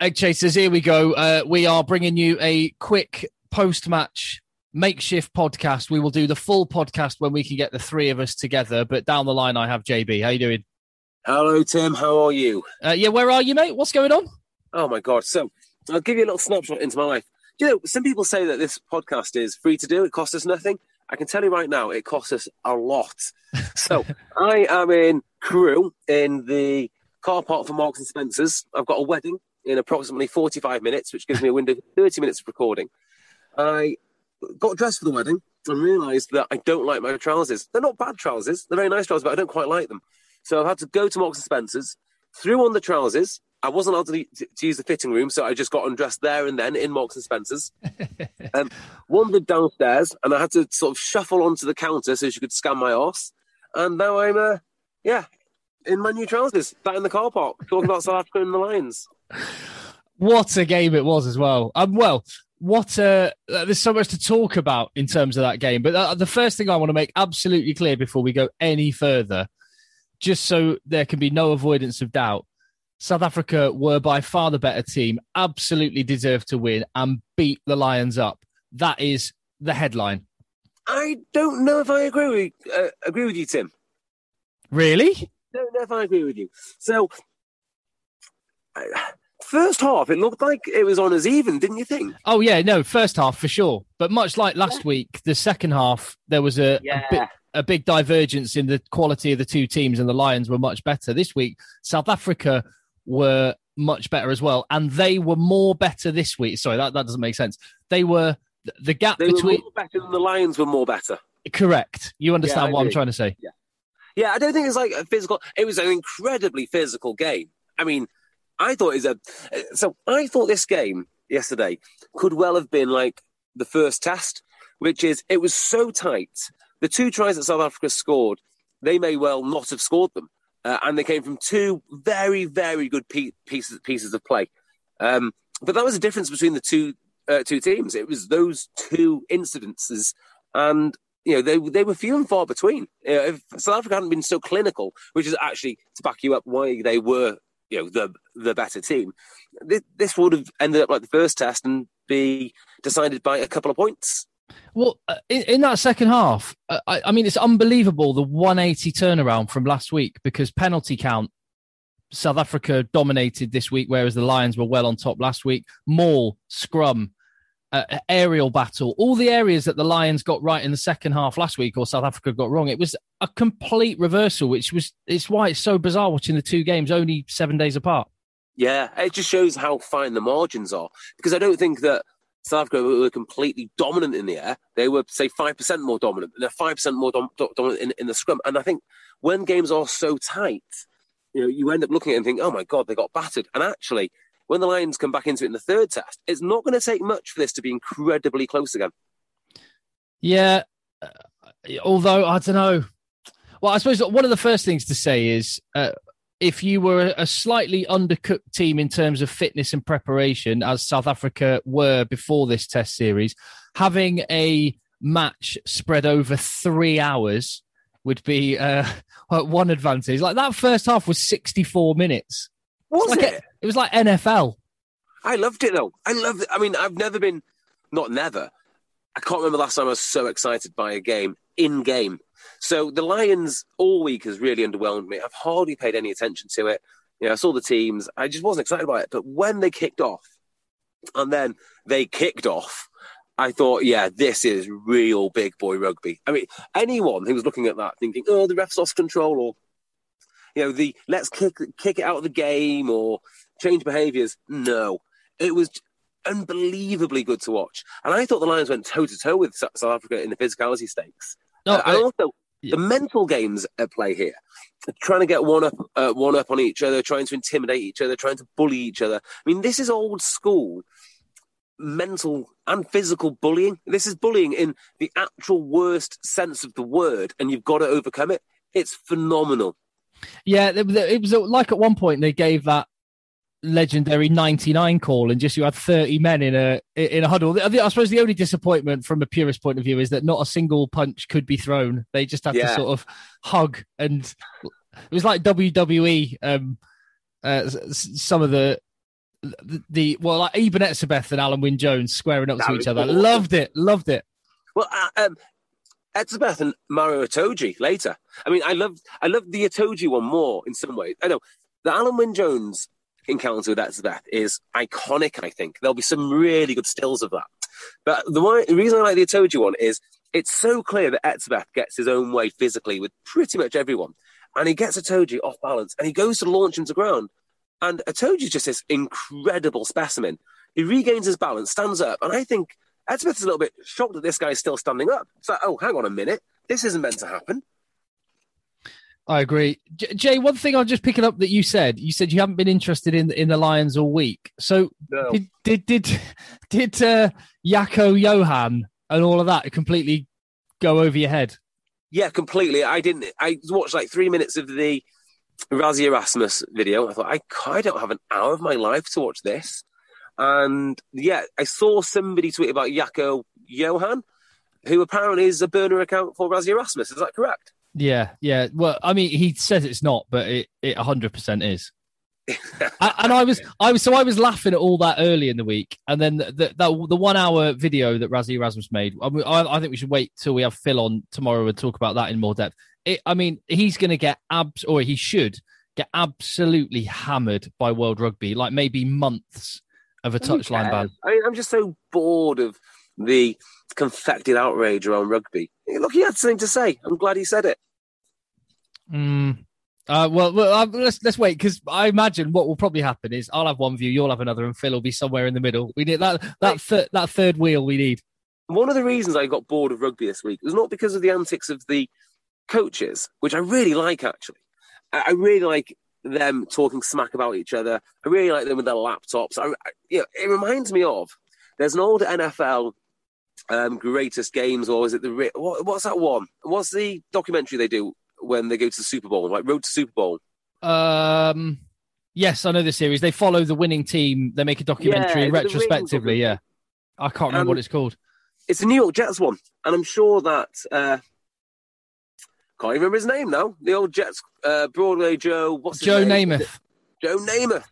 Egg Chasers, here we go. Uh, we are bringing you a quick post match makeshift podcast. We will do the full podcast when we can get the three of us together. But down the line, I have JB. How you doing? Hello, Tim. How are you? Uh, yeah, where are you, mate? What's going on? Oh my God! So I'll give you a little snapshot into my life. You know, some people say that this podcast is free to do; it costs us nothing. I can tell you right now, it costs us a lot. so I am in Crewe in the car park for Marks and Spencers. I've got a wedding in approximately forty-five minutes, which gives me a window of thirty minutes of recording. I got dressed for the wedding and realised that I don't like my trousers. They're not bad trousers; they're very nice trousers, but I don't quite like them. So I've had to go to Marks and Spencers, threw on the trousers. I wasn't allowed to, to use the fitting room, so I just got undressed there and then in Marks and Spencers. um, wandered downstairs, and I had to sort of shuffle onto the counter so she could scan my arse. And now I'm, uh, yeah, in my new trousers, sat in the car park, talking about South Africa and the Lions. What a game it was as well. Um, well, what uh, uh, there's so much to talk about in terms of that game. But uh, the first thing I want to make absolutely clear before we go any further, just so there can be no avoidance of doubt, South Africa were by far the better team, absolutely deserved to win and beat the Lions up. That is the headline. I don't know if I agree with uh, agree with you, Tim. Really? Don't know if I agree with you. So, first half, it looked like it was on as even, didn't you think? Oh yeah, no, first half for sure. But much like last week, the second half there was a, a, Yeah. bit, a big divergence in the quality of the two teams, and the Lions were much better this week. South Africa were much better as well, and they were more better this week. Sorry, that, that doesn't make sense. They were the gap They between were better than the Lions were more better. correct. You understand I what I'm trying to say? Yeah, I don't think it's like a physical. It was an incredibly physical game. I mean, I thought it was a. So I thought this game yesterday could well have been like the first test, which is it was so tight. The two tries that South Africa scored, they may well not have scored them, uh, and they came from two very, very good pe- pieces pieces of play. Um, but that was the difference between the two uh, two teams. It was those two incidences, and you know they they were few and far between. You know, if South Africa hadn't been so clinical, which is actually to back you up why they were you know the the better team, this, this would have ended up like the first test and be decided by a couple of points. Well, uh, in, in that second half, uh, I, I mean, it's unbelievable the 180 turnaround from last week because penalty count, South Africa dominated this week, whereas the Lions were well on top last week. Maul, scrum, uh, aerial battle, all the areas that the Lions got right in the second half last week or South Africa got wrong. It was a complete reversal, which was it's why it's so bizarre watching the two games only seven days apart. Yeah, it just shows how fine the margins are because I don't think that South Africa were completely dominant in the air. They were, say, 5% more dominant. and They're 5% more dom- do- dominant in, in the scrum. And I think when games are so tight, you know, you end up looking at it and think, oh my God, they got battered. And actually, when the Lions come back into it in the third test, it's not going to take much for this to be incredibly close again. Yeah, uh, although I don't know. Well, I suppose one of the first things to say is uh, if you were a slightly undercooked team in terms of fitness and preparation, as South Africa were before this Test series, having a match spread over three hours would be uh, one advantage. Like that first half was sixty-four minutes. Was Like it? It was like NFL. I loved it though. I loved it. I mean, I've never been, not never. I can't remember the last time I was so excited by a game in game. So the Lions all week has really underwhelmed me. I've hardly paid any attention to it. You know, I saw the teams. I just wasn't excited about it. But when they kicked off, and then they kicked off, I thought, yeah, this is real big boy rugby. I mean, anyone who was looking at that thinking, oh, the refs lost control, or you know, the let's kick kick it out of the game or change behaviours. No, it was unbelievably good to watch. And I thought the Lions went toe to toe with South Africa in the physicality stakes. No, Uh, and also the mental games at play here, trying to get one up, uh, one up on each other, trying to intimidate each other, trying to bully each other. I mean, this is old school mental and physical bullying. This is bullying in the actual worst sense of the word, and you've got to overcome it. It's phenomenal. Yeah, it was- like at one point they gave that legendary 99 call and just you had 30 men in a in a huddle. I, suppose the only disappointment from a purist point of view is that not a single punch could be thrown. They just had to sort of hug and it was like WWE um uh, some of the the, the well like Eben Etzebeth and Alun Wyn Jones squaring up That to each other. Loved it. Loved it. Well, uh, um, Etzebeth and Maro Itoje later. I mean, I love I love the Itoje one more in some ways. I know the Alun Wyn Jones encounter with Etzebeth is iconic. I think there'll be some really good stills of that. But the, one, the reason I like the Itoje one is it's so clear that Etzebeth gets his own way physically with pretty much everyone, and he gets Itoje off balance, and he goes to launch him to ground, and Itoje's just this incredible specimen. He regains his balance, stands up, and I think Etzebeth is a little bit shocked that this guy's still standing up. It's like, oh, hang on a minute. This isn't meant to happen. I agree. Jay, one thing I'm just picking up that you said, you said you haven't been interested in in the Lions all week. So No. did did did did uh, Jaco Johan and all of that completely go over your head? Yeah, completely. I didn't. I watched like three minutes of the Rassie Erasmus video. I thought, I, I don't have an hour of my life to watch this. And yeah, I saw somebody tweet about Jaco Johan, who apparently is a burner account for Rassie Erasmus. Is that correct? Yeah, yeah. Well, I mean, he says it's not, but it it 100 percent is. A- and I was, I was, so I was laughing at all that early in the week, and then the the, the, the one hour video that Rassie Erasmus made. I, mean, I, I think we should wait till we have Phil on tomorrow and talk about that in more depth. It, I mean, he's going to get abs, or he should get absolutely hammered by World Rugby, like maybe months of a touchline ban. I mean, I'm just so bored of the confected outrage around rugby. Look, he had something to say. I'm glad he said it. Mm. Uh, well, well uh, let's let's wait because I imagine what will probably happen is I'll have one view, you'll have another, and Phil will be somewhere in the middle. We need that that thir- that third wheel. We need. One of the reasons I got bored of rugby this week was not because of the antics of the coaches, which I really like actually. I really like them talking smack about each other. I really like them with their laptops. I, I, you know, it reminds me of there's an old NFL um, greatest games, or is it the what, what's that one? What's the documentary they do when they go to the Super Bowl, like Road to Super Bowl? Um, yes, I know the series. They follow the winning team. They make a documentary Yeah, retrospectively. Yeah, I can't remember Um, what it's called. It's the New York Jets one, and I'm sure that uh, can't even remember his name now. The old Jets, uh, Broadway Joe. What's his Joe name? Namath. Joe Namath.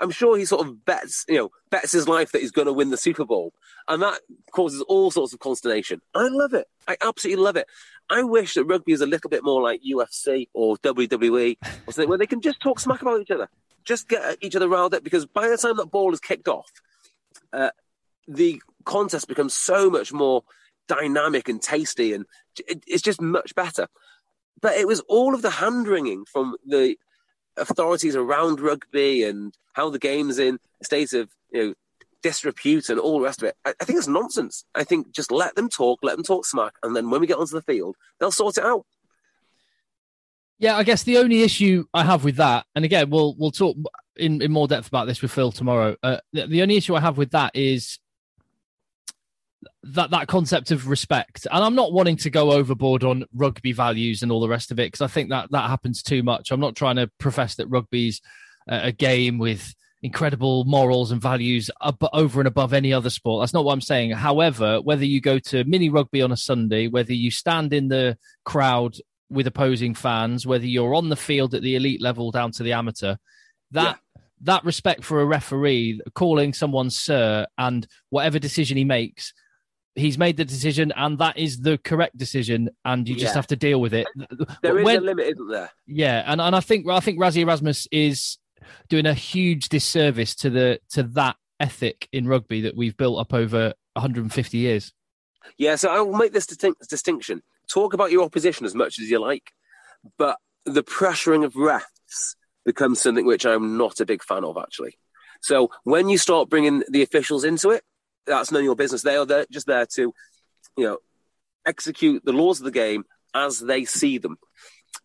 I'm sure he sort of bets, you know, bets his life that he's going to win the Super Bowl, and that causes all sorts of consternation. I love it. I absolutely love it. I wish that rugby is a little bit more like UFC or WWE or something where they can just talk smack about each other, just get each other riled up. Because by the time that ball is kicked off, uh, the contest becomes so much more dynamic and tasty, and it's just much better. But it was all of the hand wringing from the authorities around rugby and how the game's in a state of you know disrepute and all the rest of it. I, I think it's nonsense. I think just let them talk, let them talk smack, and then when we get onto the field, they'll sort it out. Yeah, I guess the only issue I have with that, and again, we'll we'll talk in, in more depth about this with Phil tomorrow. Uh, the, the only issue I have with that is that that concept of respect, and I'm not wanting to go overboard on rugby values and all the rest of it because I think that that happens too much. I'm not trying to profess that rugby's a, a game with incredible morals and values ab- over and above any other sport. That's not what I'm saying. However, whether you go to mini rugby on a Sunday, whether you stand in the crowd with opposing fans, whether you're on the field at the elite level down to the amateur, that that respect for a referee calling someone sir and whatever decision he makes, he's made the decision and that is the correct decision and you just Yeah. have to deal with it. There is When- a limit, isn't there? yeah, and, and I think I think Rassie Erasmus is doing a huge disservice to the to that ethic in rugby that we've built up over 150 years. Yeah, so I will make this distinct, distinction. Talk about your opposition as much as you like, but the pressuring of refs becomes something which I'm not a big fan of, actually. So when you start bringing the officials into it, that's none of your business. They are there, just there to, you know, execute the laws of the game as they see them.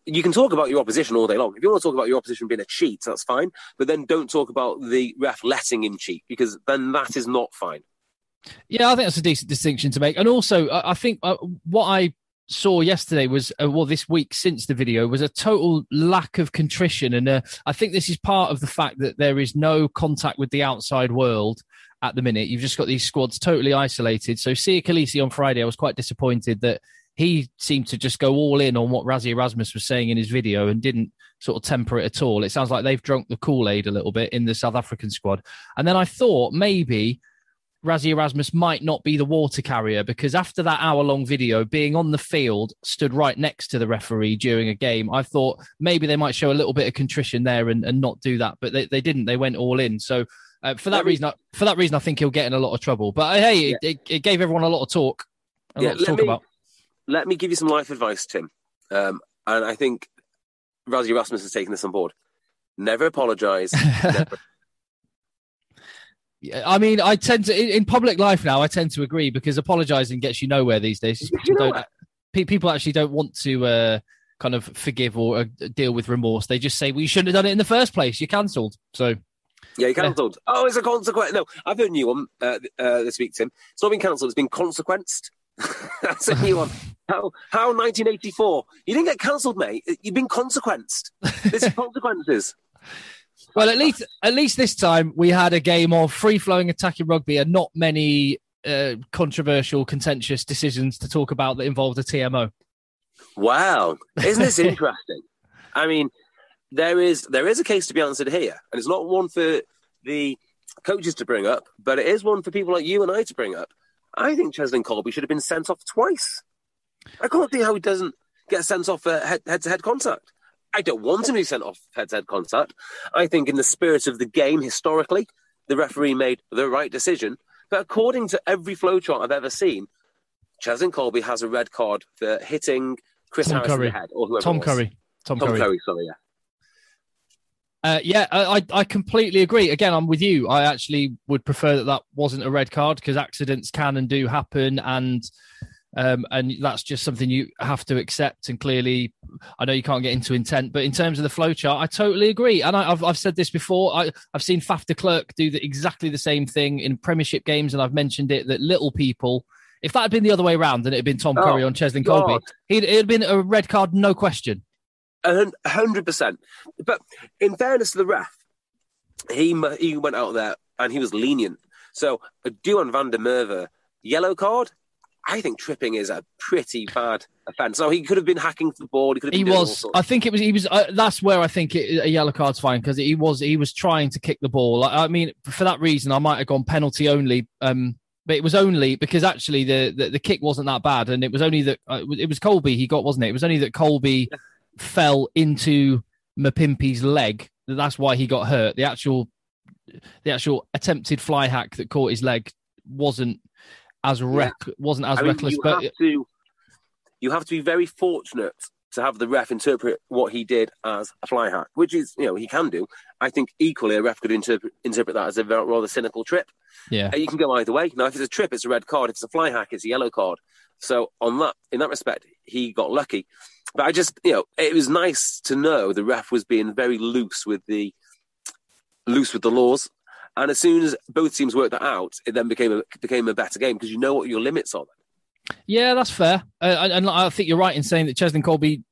You can talk about your opposition all day long. If you want to talk about your opposition being a cheat, that's fine. But then don't talk about the ref letting him cheat because then that is not fine. Yeah, I think that's a decent distinction to make. And also, I think uh, what I saw yesterday was, uh, well, this week since the video was a total lack of contrition. And uh, I think this is part of the fact that there is no contact with the outside world at the minute. You've just got these squads totally isolated. So, Siya Kolisi on Friday, I was quite disappointed that he seemed to just go all in on what Rassie Erasmus was saying in his video and didn't sort of temper it at all. It sounds like they've drunk the Kool Aid a little bit in the South African squad. And then I thought maybe Rassie Erasmus might not be the water carrier because after that hour long video, being on the field, stood right next to the referee during a game, I thought maybe they might show a little bit of contrition there and, and not do that, but they, they didn't. They went all in. So uh, for that reason, I, for that reason, I think he'll get in a lot of trouble. But uh, hey, yeah. it, it, it, gave everyone a lot of talk, a yeah, lot to talk me, about. Let me give you some life advice, Tim. Um, and I think Rassie Erasmus has taken this on board. Never apologise. never I mean, I tend to in, in, public life now. I tend to agree because apologizing gets you nowhere these days. People, don't, people actually don't want to uh, kind of forgive or uh, deal with remorse. They just say, "Well, you shouldn't have done it in the first place. You're cancelled." So, yeah, he cancelled. Yeah. Oh, it's a consequence. No, I've heard a new one uh, uh, this week, Tim. It's not been cancelled. It's been consequenced. That's a new one. How, how 1984? You didn't get cancelled, mate. You've been consequenced. There's consequences. Well, at least at least this time we had a game of free flowing attacking rugby and not many uh, controversial, contentious decisions to talk about that involved a TMO. Wow, isn't this interesting? I mean, there is there is a case to be answered here, and it's not one for the coaches to bring up, but it is one for people like you and I to bring up. I think Cheslin Kolbe should have been sent off twice. I can't see how he doesn't get sent off for head to head contact. I don't want him to be sent off head-to-head contact. I think, in the spirit of the game, historically, the referee made the right decision. But according to every flowchart I've ever seen, Cheslin Kolbe has a red card for hitting Chris Tom Harris Curry. in the head or whoever. Tom Curry. Tom, Tom Curry. Curry. Sorry, yeah. Uh, yeah, I, I completely agree. Again, I'm with you. I actually would prefer that that wasn't a red card because accidents can and do happen, and um, and that's just something you have to accept. And clearly, I know you can't get into intent, but in terms of the flowchart, I totally agree. And I, have I've said this before. I, I've seen Faf de Klerk do the, exactly the same thing in Premiership games, and I've mentioned it that little people. If that had been the other way around and it had been Tom oh, Curry on Cheslin Kolbe, he'd, it'd been a red card, no question. A hundred percent. But in fairness to the ref, he he went out there and he was lenient. So Duhan van der Merwe, yellow card, I think tripping is a pretty bad offence. So he could have been hacking the ball. He could have. he was. I think it was. He was. Uh, that's where I think it, a yellow card's fine because he was. He was trying to kick the ball. I, I, mean, for that reason, I might have gone penalty only. Um, but it was only because actually the, the, the kick wasn't that bad, and it was only that uh, it was Kolbe he got, wasn't it? It was only that Kolbe yeah. Fell into Mapimpi's leg. That's why he got hurt. The actual the actual attempted fly hack that caught his leg wasn't as wreck yeah. wasn't as I mean, reckless. You but have to, you have to be very fortunate to have the ref interpret what he did as a fly hack, which is you know he can do. I think equally a ref could interpret interpret that as a rather cynical trip. Yeah, you can go either way. Now, if it's a trip, it's a red card. If it's a fly hack, it's a yellow card. So on that, in that respect, he got lucky. But I just, you know, it was nice to know the ref was being very loose with the loose with the laws and as soon as both teams worked that out, it then became a became a better game because you know what your limits are. Yeah, that's fair. Uh, and I think you're right in saying that Cheslin Kolbe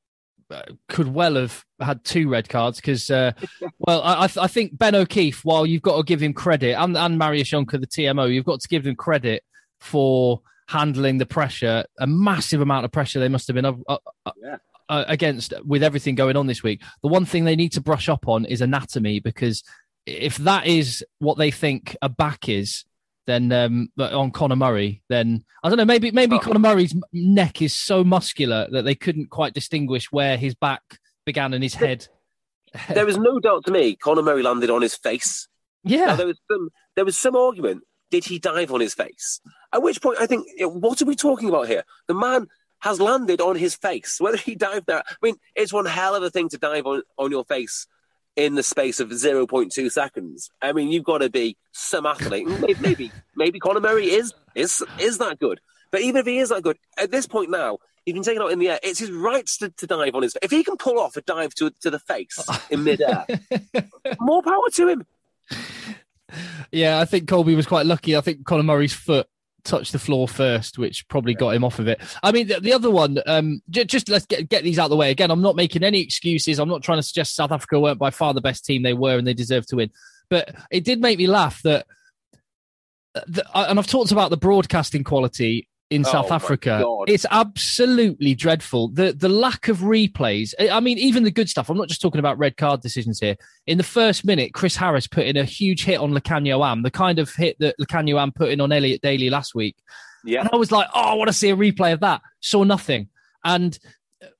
uh, could well have had two red cards because, uh, well, I, I, think Ben O'Keeffe, while you've got to give him credit, and, and Marius Jonker, the TMO, you've got to give them credit for handling the pressure, a massive amount of pressure they must have been uh, uh, uh against with everything going on this week. The one thing they need to brush up on is anatomy because if that is what they think a back is, then um, on Conor Murray, then I don't know. Maybe maybe oh. Conor Murray's neck is so muscular that they couldn't quite distinguish where his back began and his head. there is no doubt to me Conor Murray landed on his face. Yeah. Now, there was some there was some argument. Did he dive on his face? At which point, I think, you know, what are we talking about here? The man has landed on his face. Whether he dived there, I mean, it's one hell of a thing to dive on, on your face in the space of 0.2 seconds. I mean, you've got to be some athlete. maybe, maybe, maybe Conor Murray is is is that good. But even if he is that good, at this point now, he's been taken out in the air. It's his rights to, to dive on his. If he can pull off a dive to to the face in midair, more power to him. Yeah, I think Kolbe was quite lucky. I think Conor Murray's foot touched the floor first, which probably got him off of it. I mean, the, the other one, um, j- just let's get, get these out of the way. Again, I'm not making any excuses. I'm not trying to suggest South Africa weren't by far the best team they were and they deserve to win. But it did make me laugh that, the, and I've talked about the broadcasting quality in Oh, South Africa. It's absolutely dreadful. The the lack of replays. I- mean, even the good stuff. I'm not just talking about red card decisions here. In the first minute, Chris Harris put in a huge hit on Lukhanyo Am, the kind of hit that Lukhanyo Am put in on Elliot Daly last week. Yeah, And I was like, oh, I want to see a replay of that. Saw nothing. And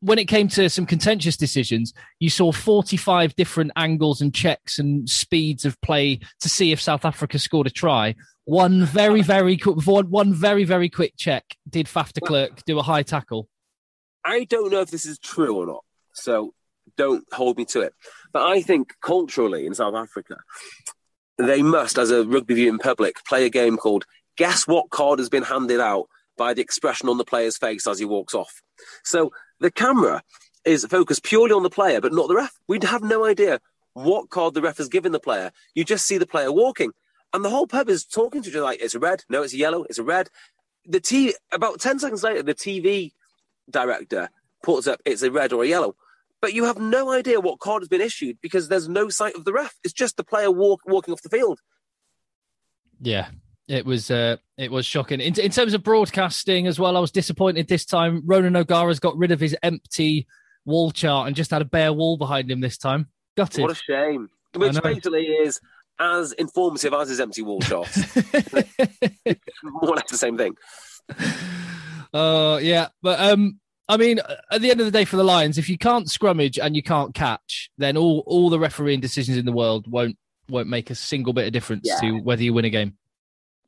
when it came to some contentious decisions, you saw 45 different angles and checks and speeds of play to see if South Africa scored a try. One very, very quick, one, very, very quick check did Faf de Klerk do a high tackle. I don't know if this is true or not, so don't hold me to it. But I think culturally in South Africa, they must, as a rugby viewing public, play a game called Guess What Card Has Been Handed Out by the expression on the player's face as he walks off. So the camera is focused purely on the player, but not the ref. We'd have no idea what card the ref has given the player. You just see the player walking. And the whole pub is talking to each other like, it's a red, no, it's a yellow, it's a red. The T about 10 seconds later, the TV director puts up it's a red or a yellow. But you have no idea what card has been issued because there's no sight of the ref. It's just the player walk, walking off the field. Yeah, it was uh, it was shocking. In, in terms of broadcasting as well, I was disappointed this time. Ronan O'Gara's got rid of his empty wall chart and just had a bare wall behind him this time. Gutted. What a shame. Which basically is as informative as his empty wall chart. More or less the same thing. Oh yeah, but um, I mean, at the end of the day, for the Lions, if you can't scrummage and you can't catch, then all all the refereeing decisions in the world won't won't make a single bit of difference Yeah. to whether you win a game.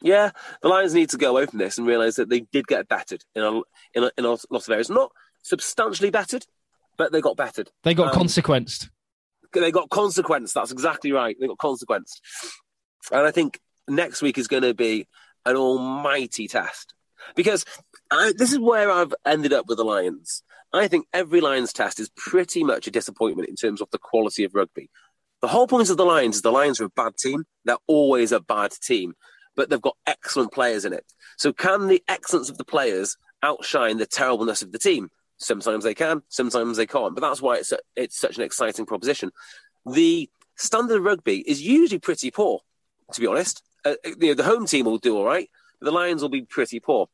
Yeah, the Lions need to go away from this and realise that they did get battered in a, in a, in a lot of areas. Not substantially battered, but they got battered. They got Um, consequenced. They got consequenced. That's exactly right. They got consequenced. And I think next week is going to be an almighty test because I, this is where I've ended up with the Lions. I think every Lions test is pretty much a disappointment in terms of the quality of rugby. The whole point of the Lions is the Lions are a bad team. They're always a bad team, but they've got excellent players in it. So can the excellence of the players outshine the terribleness of the team? Sometimes they can, sometimes they can't. But that's why it's a, it's such an exciting proposition. The standard of rugby is usually pretty poor, to be honest. Uh, you know, the home team will do all right. but The Lions will be pretty poor.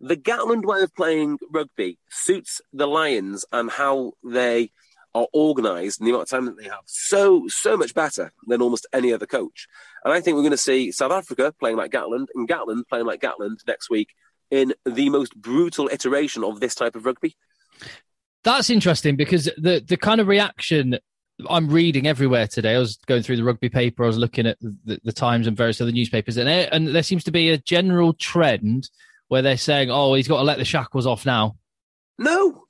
The Gatland way of playing rugby suits the Lions and how they are organised and the amount of time that they have so so much better than almost any other coach. And I think we're going to see South Africa playing like Gatland and Gatland playing like Gatland next week in the most brutal iteration of this type of rugby. That's interesting because the the kind of reaction I'm reading everywhere today. I was going through the rugby paper. I was looking at the, the Times and various other newspapers, and there, and there seems to be a general trend where they're saying, "Oh, he's got to let the shackles off now." No,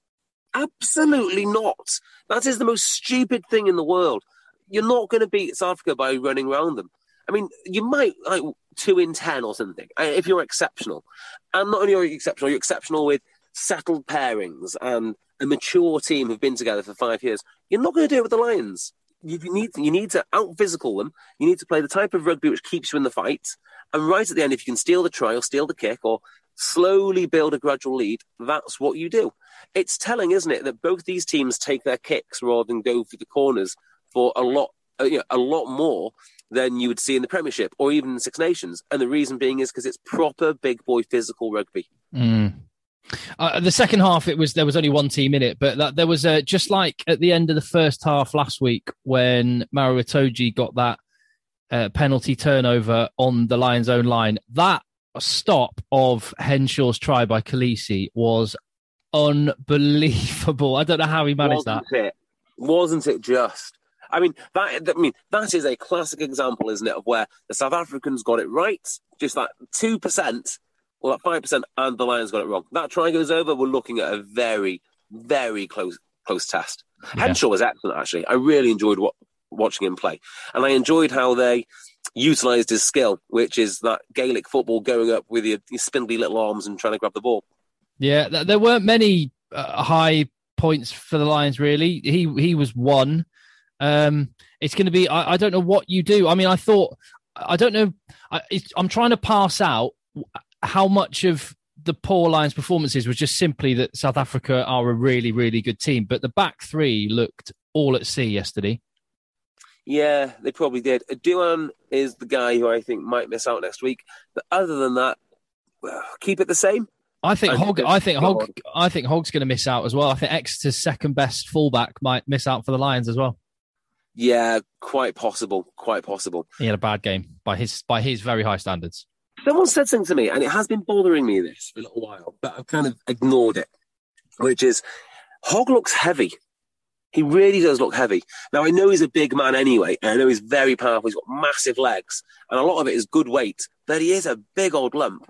absolutely not. That is the most stupid thing in the world. You're not going to beat South Africa by running around them. I mean, you might like two in ten or something uh, if you're exceptional. And not only are you exceptional, you're exceptional with settled pairings and a mature team who've been together for five years. You're not going to do it with the Lions. You need you need to out physical them. You need to play the type of rugby which keeps you in the fight. And right at the end, if you can steal the try or steal the kick or slowly build a gradual lead, that's what you do. It's telling, isn't it, that both these teams take their kicks rather than go for the corners for a lot, uh, you know, a lot more than you would see in the Premiership or even Six Nations. And the reason being is because it's proper big boy physical rugby. Uh, the second half, it was there was only one team in it, but that, there was uh, just like at the end of the first half last week when Maro Itoje got that uh, penalty turnover on the Lions' own line. That stop of Henshaw's try by Kolisi was unbelievable. I don't know how he managed that. Wasn't it? Wasn't it just? I mean that. I mean that is a classic example, isn't it, of where the South Africans got it right, just that two percent or that five percent, and the Lions got it wrong. That try goes over. We're looking at a very, very close close test. Yeah. Henshaw was excellent, actually. I really enjoyed what, watching him play, and I enjoyed how they utilised his skill, which is that Gaelic football, going up with your, your spindly little arms and trying to grab the ball. Yeah, th- there weren't many uh, high points for the Lions. Really, he he was one. Um, it's going to be. I, I don't know what you do. I mean, I thought. I don't know. I, I'm trying to pass out how much of the poor Lions' performances was just simply that South Africa are a really, really good team, but the back three looked all at sea yesterday. Yeah, they probably did. Duhan is the guy who I think might miss out next week. But other than that, well, keep it the same. I think I Hogg. I think Hogg. I think Hogg's going to miss out as well. I think Exeter's second best fullback might miss out for the Lions as well. Yeah, quite possible. Quite possible. He had a bad game by his by his very high standards. Someone said something to me, and it has been bothering me this for a little while, but I've kind of ignored it, which is Hogg looks heavy. He really does look heavy. Now, I know he's a big man anyway, and I know he's very powerful. He's got massive legs, and a lot of it is good weight, but he is a big old lump.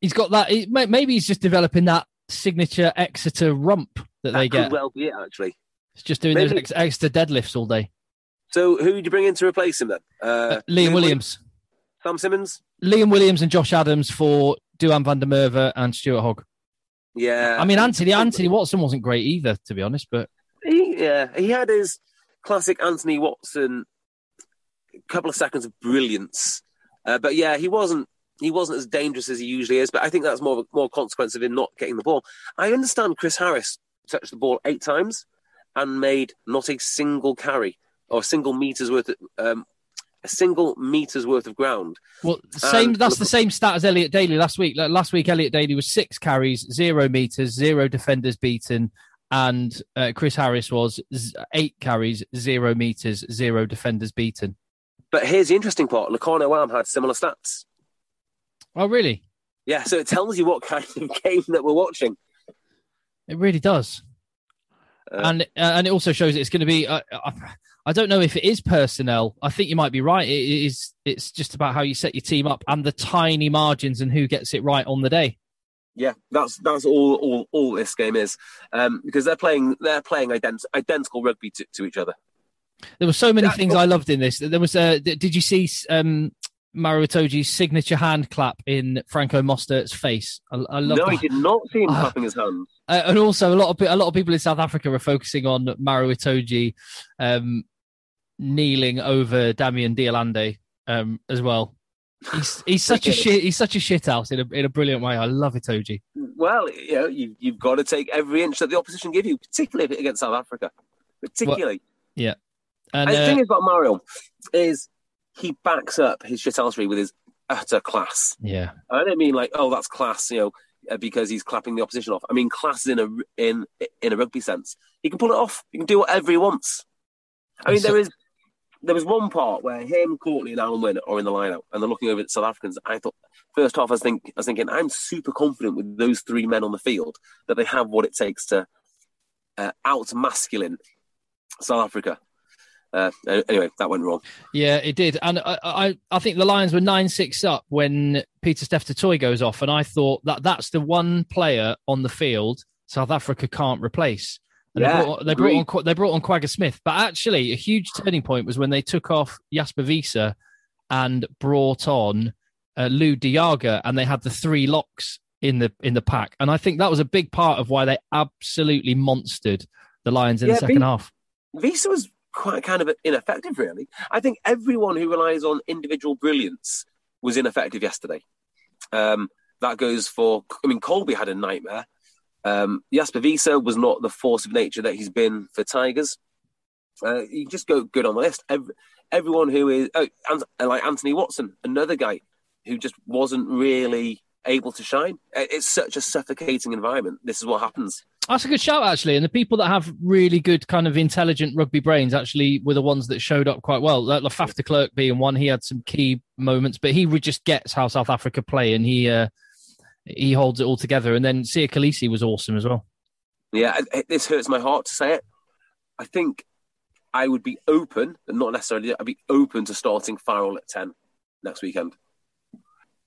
He's got that. Maybe he's just developing that signature Exeter rump that they That get. well be it, actually. It's just doing those maybe- ex- Exeter deadlifts all day. So, who did you bring in to replace him then? Uh, Uh, Liam Williams, Sam Simmonds? Liam Williams, and Josh Adams for Duhan van der Merwe and Stuart Hogg. Yeah. I mean, Anthony Anthony Watson wasn't great either, to be honest. But He, yeah, he had his classic Anthony Watson couple of seconds of brilliance, uh, but yeah, he wasn't he wasn't as dangerous as he usually is. But I think that's more of a, more consequence of him not getting the ball. I understand Chris Harris touched the ball eight times and made not a single carry or a single meters worth of, um, a single meters worth of ground. well, same. That's the same stat as Elliot Daly last week. Like, Last week, Elliot Daly was six carries, zero meters, zero defenders beaten, and uh, Chris Harris was eight carries, zero meters, zero defenders beaten. But here's the interesting part: Lukhanyo Am had similar stats. Oh, really? Yeah, so it tells you what kind of game that we're watching. It really does. Uh, and uh, and it also shows it's going to be. Uh, I, don't know if it is personnel. I think you might be right. It is. It's just about how you set your team up and the tiny margins and who gets it right on the day. Yeah, that's that's all all, all this game is, um, because they're playing they're playing ident- identical rugby to, to each other. There were so many Yeah, things well- I loved in this. There was. Uh, did you see um, Maro Itoje's signature hand clap in Franco Mostert's face? I, I love No, that. I did not see him Ah. clapping his hands. Uh, and also a lot of a lot of people in South Africa are focusing on Maro Itoje, um, kneeling over Damian de Allende um, as well. He's he's such a shit he's such a shit house in a in a brilliant way. I love Itoje. Well, you know, you, you've got to take every inch that the opposition give you, particularly against South Africa. Particularly, And and the uh, thing is about Maro is he backs up his shithousery with his utter class. yeah, I don't mean like, oh, that's class, you know, uh, because he's clapping the opposition off. I mean class in a in in a rugby sense. He can pull it off. He can do whatever he wants. I mean, So- there is there was one part where him, Courtney, and Alun Wyn are in the lineup, and they're looking over at South Africans. I thought first half, I was think I was thinking, I'm super confident with those three men on the field that they have what it takes to uh, out masculine South Africa. Uh, anyway, that went wrong. yeah, it did. And I I, I think the Lions were nine six up when Pieter-Steph goes off, and I thought that that's the one player on the field South Africa can't replace. And Yeah, they brought, they brought on they brought on Kwagga Smith, but actually a huge turning point was when they took off Jasper Wiese and brought on uh, Lood de Jager, and they had the three locks in the in the pack, and I think that was a big part of why they absolutely monstered the Lions in Yeah, the second Wiese- half. Wiese was quite kind of ineffective, really. I think everyone who relies on individual brilliance was ineffective yesterday. Um, that goes for, I mean, Kolbe had a nightmare. Um, Jasper Wiese was not the force of nature that he's been for Tigers. Uh, you just go good on the list. Every, everyone who is, oh, and, like Anthony Watson, another guy who just wasn't really able to shine. Uh, It's such a suffocating environment. This is what happens. That's a good shout, actually. And the people that have really good, kind of intelligent rugby brains actually were the ones that showed up quite well. Like Lafaf being one, he had some key moments, but he just gets how South Africa play and he uh, he holds it all together. And then Siya Kolisi was awesome as well. Yeah, it- this hurts my heart to say it. I think I would be open, but not necessarily. I'd be open to starting Farrell at ten next weekend.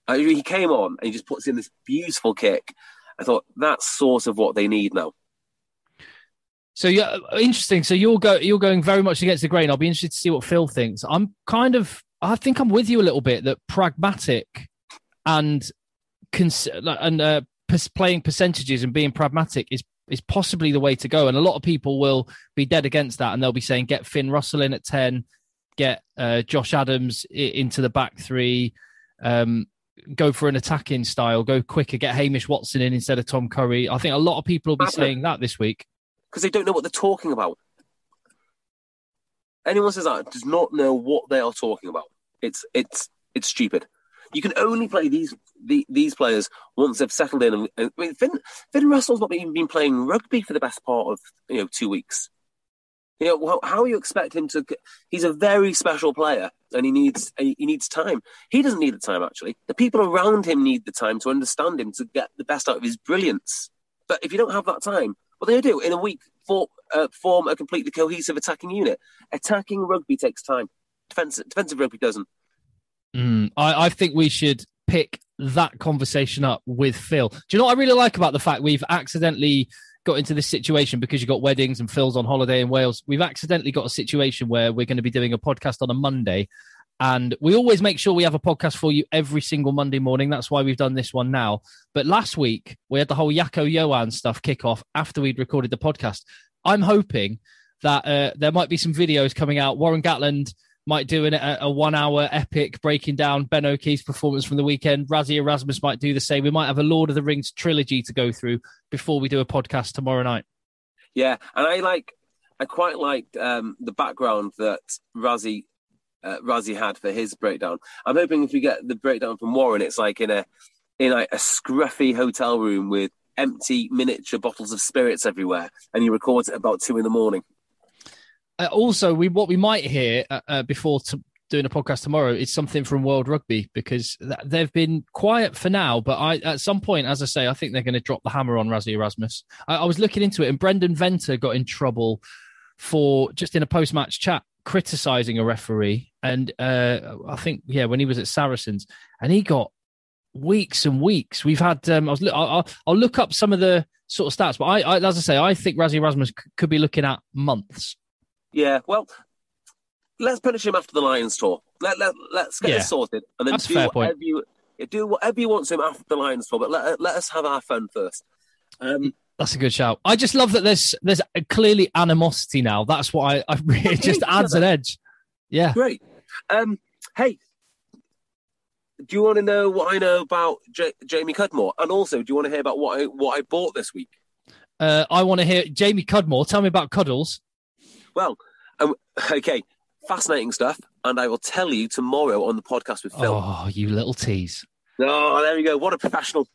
Uh, he came on and he just puts in this beautiful kick. I thought that's sort of what they need now. So yeah, interesting. So you're go you're going very much against the grain. I'll be interested to see what Phil thinks. I'm kind of I think I'm with you a little bit that pragmatic and cons- and uh, playing percentages and being pragmatic is is possibly the way to go. And a lot of people will be dead against that, and they'll be saying get Finn Russell in at ten, get uh, Josh Adams into the back three, um, go for an attacking style, go quicker, get Hamish Watson in instead of Tom Curry. I think a lot of people will be saying that this week because they don't know what they're talking about. Anyone says that does not know what they are talking about. It's it's it's stupid. You can only play these the, these players once they've settled in. And, I mean, Finn, Finn Russell's not even been playing rugby for the best part of you know two weeks. You know how, how you expect him to? He's a very special player, and he needs he needs time. He doesn't need the time actually. The people around him need the time to understand him to get the best out of his brilliance. But if you don't have that time, what they do in a week for, uh, form a completely cohesive attacking unit. Attacking rugby takes time. Defensive rugby doesn't. Mm, I, I think we should pick that conversation up with Phil. Do you know what I really like about the fact we've accidentally got into this situation because you've got weddings and Phil's on holiday in Wales? We've accidentally got a situation where we're going to be doing a podcast on a Monday. And we always make sure we have a podcast for you every single Monday morning. That's why we've done this one now. But last week, we had the whole Jaco Johan stuff kick off after we'd recorded the podcast. I'm hoping that uh, there might be some videos coming out. Warren Gatland might do an, a, a, one hour epic breaking down Ben O'Keeffe's performance from the weekend. Rassie Erasmus might do the same. We might have a Lord of the Rings trilogy to go through before we do a podcast tomorrow night. Yeah, and I like, I quite liked um, the background that Rassie uh, Rassie had for his breakdown. I'm hoping if we get the breakdown from Warren, it's like in a in like a scruffy hotel room with empty miniature bottles of spirits everywhere, and he records it about two in the morning. Uh, also, we what we might hear uh, uh before to, doing a podcast tomorrow is something from World Rugby because th- they've been quiet for now. But I, at some point, as I say, I think they're going to drop the hammer on Rassie Erasmus. I, I was looking into it, and Brendan Venter got in trouble for just in a post match chat criticizing a referee. And uh, I think, yeah, when he was at Saracens, and he got weeks and weeks. We've had, um, I was, I'll, I'll look up some of the sort of stats, but I, I as I say, I think Rassie Erasmus could be looking at months yeah, well, let's punish him after the Lions tour. Let, let, let's get yeah. this sorted and then That's do whatever point. you do whatever you want to him after the Lions tour, but let, let us have our fun first. Um, that's a good shout. I just love that there's there's clearly animosity now. That's what I, I really just adds an edge. Yeah, great. Um, hey, do you want to know what I know about J- Jamie Cudmore? And also, do you want to hear about what I what I bought this week? Uh, I want to hear Jamie Cudmore. Tell me about Cuddles. Well, um, okay, fascinating stuff, and I will tell you tomorrow on the podcast with Phil. Oh, you little tease! Oh, there we go. What a professional.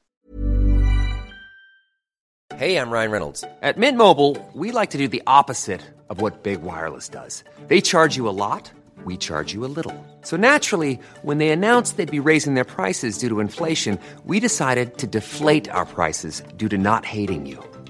Hey, I'm Ryan Reynolds. At Mint Mobile, we like to do the opposite of what big wireless does. They charge you a lot. We charge you a little. So naturally, when they announced they'd be raising their prices due to inflation, we decided to deflate our prices due to not hating you.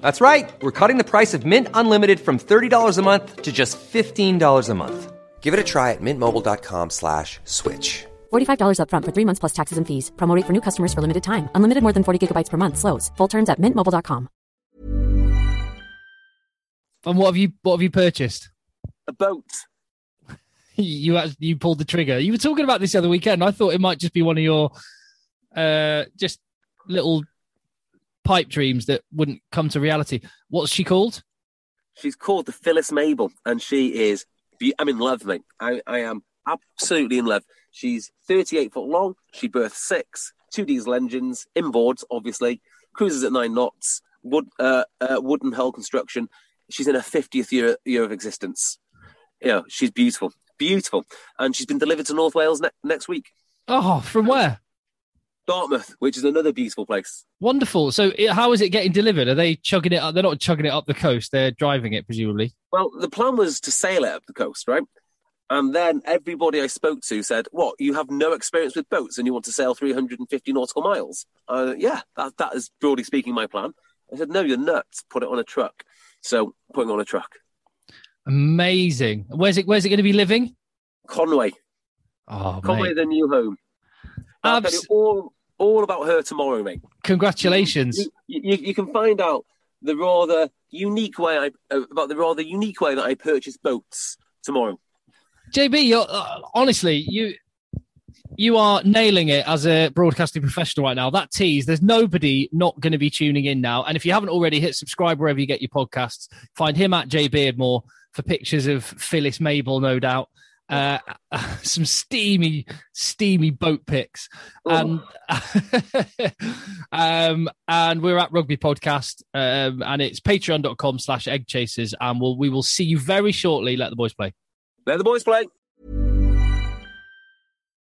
That's right. We're cutting the price of Mint Unlimited from $30 a month to just $15 a month. Give it a try at mintmobile.com slash switch. $45 upfront for three months plus taxes and fees. Promote for new customers for limited time. Unlimited more than 40 gigabytes per month. Slows. Full terms at mintmobile.com. And what have you what have you purchased? A boat. you actually, you pulled the trigger. You were talking about this the other weekend. I thought it might just be one of your uh just little pipe dreams that wouldn't come to reality. What's she called? She's called the Phyllis Mabel, and she is. I'm in love, mate. I, I am absolutely in love. She's 38 foot long. She birthed six, two diesel engines, inboards, obviously, cruises at nine knots, wood, uh, uh, wooden hull construction. She's in her 50th year, year of existence. Yeah, she's beautiful, beautiful, and she's been delivered to North Wales ne- next week. Oh, from where? Dartmouth, which is another beautiful place. Wonderful. So, it, how is it getting delivered? Are they chugging it up? They're not chugging it up the coast. They're driving it, presumably. Well, the plan was to sail it up the coast, right? And then everybody I spoke to said, "What? You have no experience with boats, and you want to sail 350 nautical miles?" Uh, yeah, that that is broadly speaking my plan. I said, "No, you're nuts. Put it on a truck." So, putting on a truck. Amazing. Where's it? Where's it going to be living? Conway, Oh, Conway, mate. the new home. I'll tell you Abs- all all about her tomorrow, mate. Congratulations. You, you, you can find out the rather unique way I uh, about the rather unique way that I purchase boats tomorrow. JB, you're, uh, honestly, you you are nailing it as a broadcasting professional right now. That tease, there's nobody not going to be tuning in now. And if you haven't already, hit subscribe wherever you get your podcasts. Find him at J Beardmore for pictures of Phyllis Mabel, no doubt. Uh, some steamy, steamy boat pics. And, um, and we're at Rugby Podcast, um, and it's patreon.com slash egg chasers. And we'll, we will see you very shortly. Let the boys play. Let the boys play.